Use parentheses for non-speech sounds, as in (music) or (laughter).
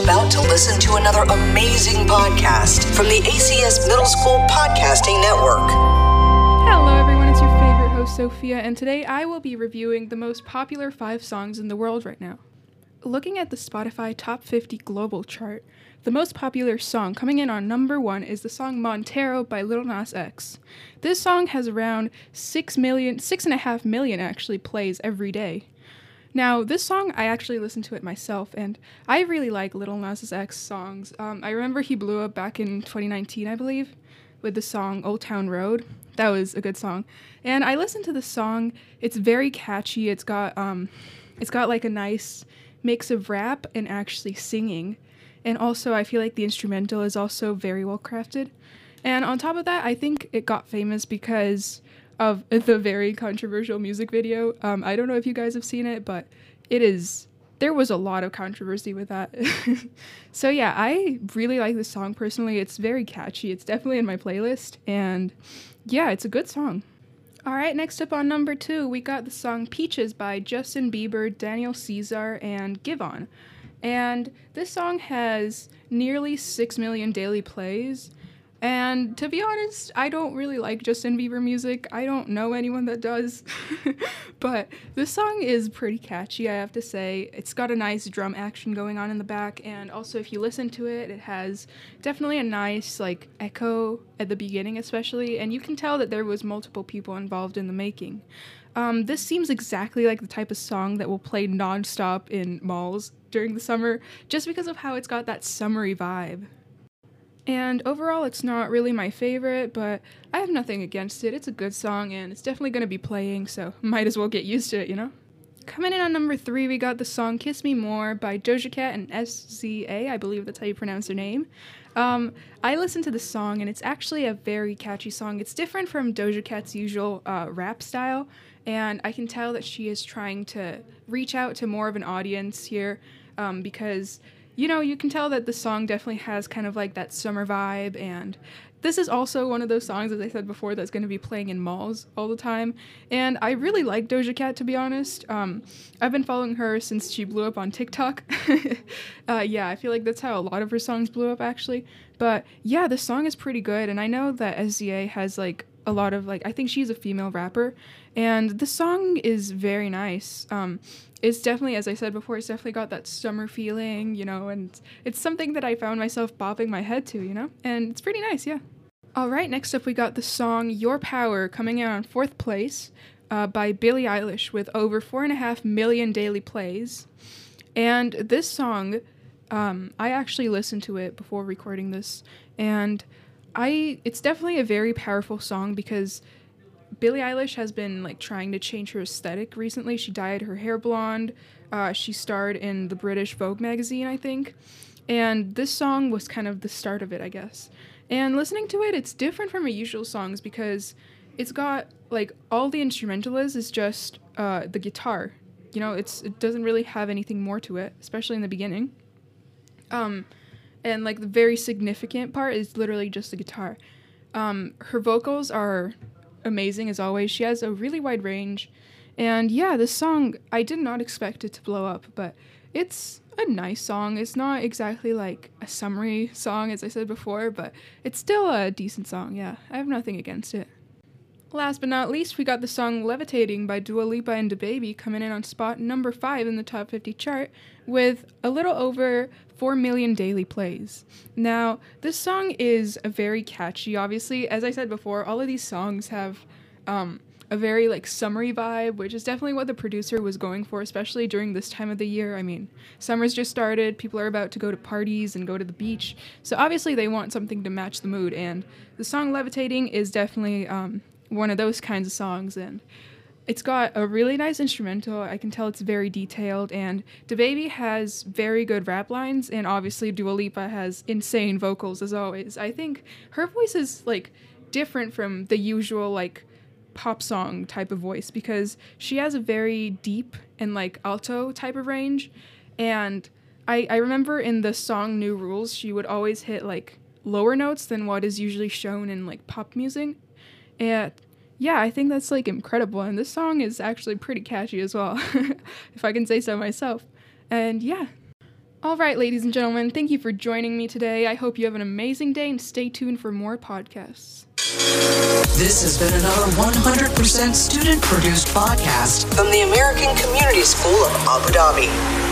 about to listen to another amazing podcast from the ACS Middle School Podcasting Network. Hello, everyone. It's your favorite host, Sophia, and today I will be reviewing the most popular five songs in the world right now. Looking at the Spotify Top 50 Global chart, the most popular song coming in on number one is the song Montero by Lil Nas X. This song has around 6 million, 6.5 million actually plays every day. Now, this song, I actually listened to it myself, and I really like Lil Nas X songs. Um, I remember he blew up back in 2019, I believe, with the song Old Town Road. That was a good song. And I listened to the song. It's very catchy. It's got um, it's got like a nice mix of rap and actually singing. And also, I feel like the instrumental is also very well crafted. And on top of that, I think it got famous because of the very controversial music video. Um, I don't know if you guys have seen it, but it is. There was a lot of controversy with that. (laughs) so, yeah, I really like this song personally. It's very catchy. It's definitely in my playlist. And yeah, it's a good song. All right, next up on number two, we got the song Peaches by Justin Bieber, Daniel Caesar, and Giveon. And this song has nearly 6 million daily plays. And to be honest, I don't really like Justin Bieber music. I don't know anyone that does. (laughs) but this song is pretty catchy, I have to say. It's got a nice drum action going on in the back and also if you listen to it, it has definitely a nice like echo at the beginning especially and you can tell that there was multiple people involved in the making. Um, this seems exactly like the type of song that will play nonstop in malls during the summer just because of how it's got that summery vibe. And overall, it's not really my favorite, but I have nothing against it. It's a good song and it's definitely going to be playing, so (laughs) might as well get used to it, you know? Coming in on number three, we got the song Kiss Me More by Doja Cat and SZA. I believe that's how you pronounce her name. Um, I listened to the song and it's actually a very catchy song. It's different from Doja Cat's usual uh, rap style, and I can tell that she is trying to reach out to more of an audience here um, because you know, you can tell that the song definitely has kind of like that summer vibe. And this is also one of those songs, as I said before, that's going to be playing in malls all the time. And I really like Doja Cat, to be honest. Um, I've been following her since she blew up on TikTok. (laughs) uh, yeah, I feel like that's how a lot of her songs blew up, actually. But yeah, the song is pretty good. And I know that SZA has like a lot of like I think she's a female rapper, and the song is very nice. Um, it's definitely, as I said before, it's definitely got that summer feeling, you know, and it's something that I found myself bobbing my head to, you know, and it's pretty nice, yeah. All right, next up we got the song "Your Power" coming in on fourth place uh, by Billie Eilish with over four and a half million daily plays, and this song. Um, I actually listened to it before recording this, and I it's definitely a very powerful song because Billie Eilish has been like trying to change her aesthetic recently. She dyed her hair blonde. Uh, she starred in the British Vogue magazine, I think. And this song was kind of the start of it, I guess. And listening to it, it's different from her usual songs because it's got like all the instrumental is is just uh, the guitar. You know, it's it doesn't really have anything more to it, especially in the beginning. Um, and like the very significant part is literally just the guitar. Um, her vocals are amazing as always. She has a really wide range, and yeah, this song I did not expect it to blow up, but it's a nice song. It's not exactly like a summery song as I said before, but it's still a decent song. Yeah, I have nothing against it. Last but not least, we got the song Levitating by Dua Lipa and DaBaby coming in on spot number 5 in the top 50 chart with a little over 4 million daily plays. Now, this song is very catchy, obviously. As I said before, all of these songs have um, a very like summery vibe, which is definitely what the producer was going for, especially during this time of the year. I mean, summer's just started, people are about to go to parties and go to the beach, so obviously they want something to match the mood, and the song Levitating is definitely um, one of those kinds of songs and it's got a really nice instrumental. I can tell it's very detailed, and DaBaby has very good rap lines, and obviously Dua Lipa has insane vocals as always. I think her voice is like different from the usual like pop song type of voice because she has a very deep and like alto type of range, and I I remember in the song New Rules she would always hit like lower notes than what is usually shown in like pop music. And yeah, I think that's like incredible. And this song is actually pretty catchy as well, (laughs) if I can say so myself. And yeah. All right, ladies and gentlemen, thank you for joining me today. I hope you have an amazing day and stay tuned for more podcasts. This has been another 100% student produced podcast from the American Community School of Abu Dhabi.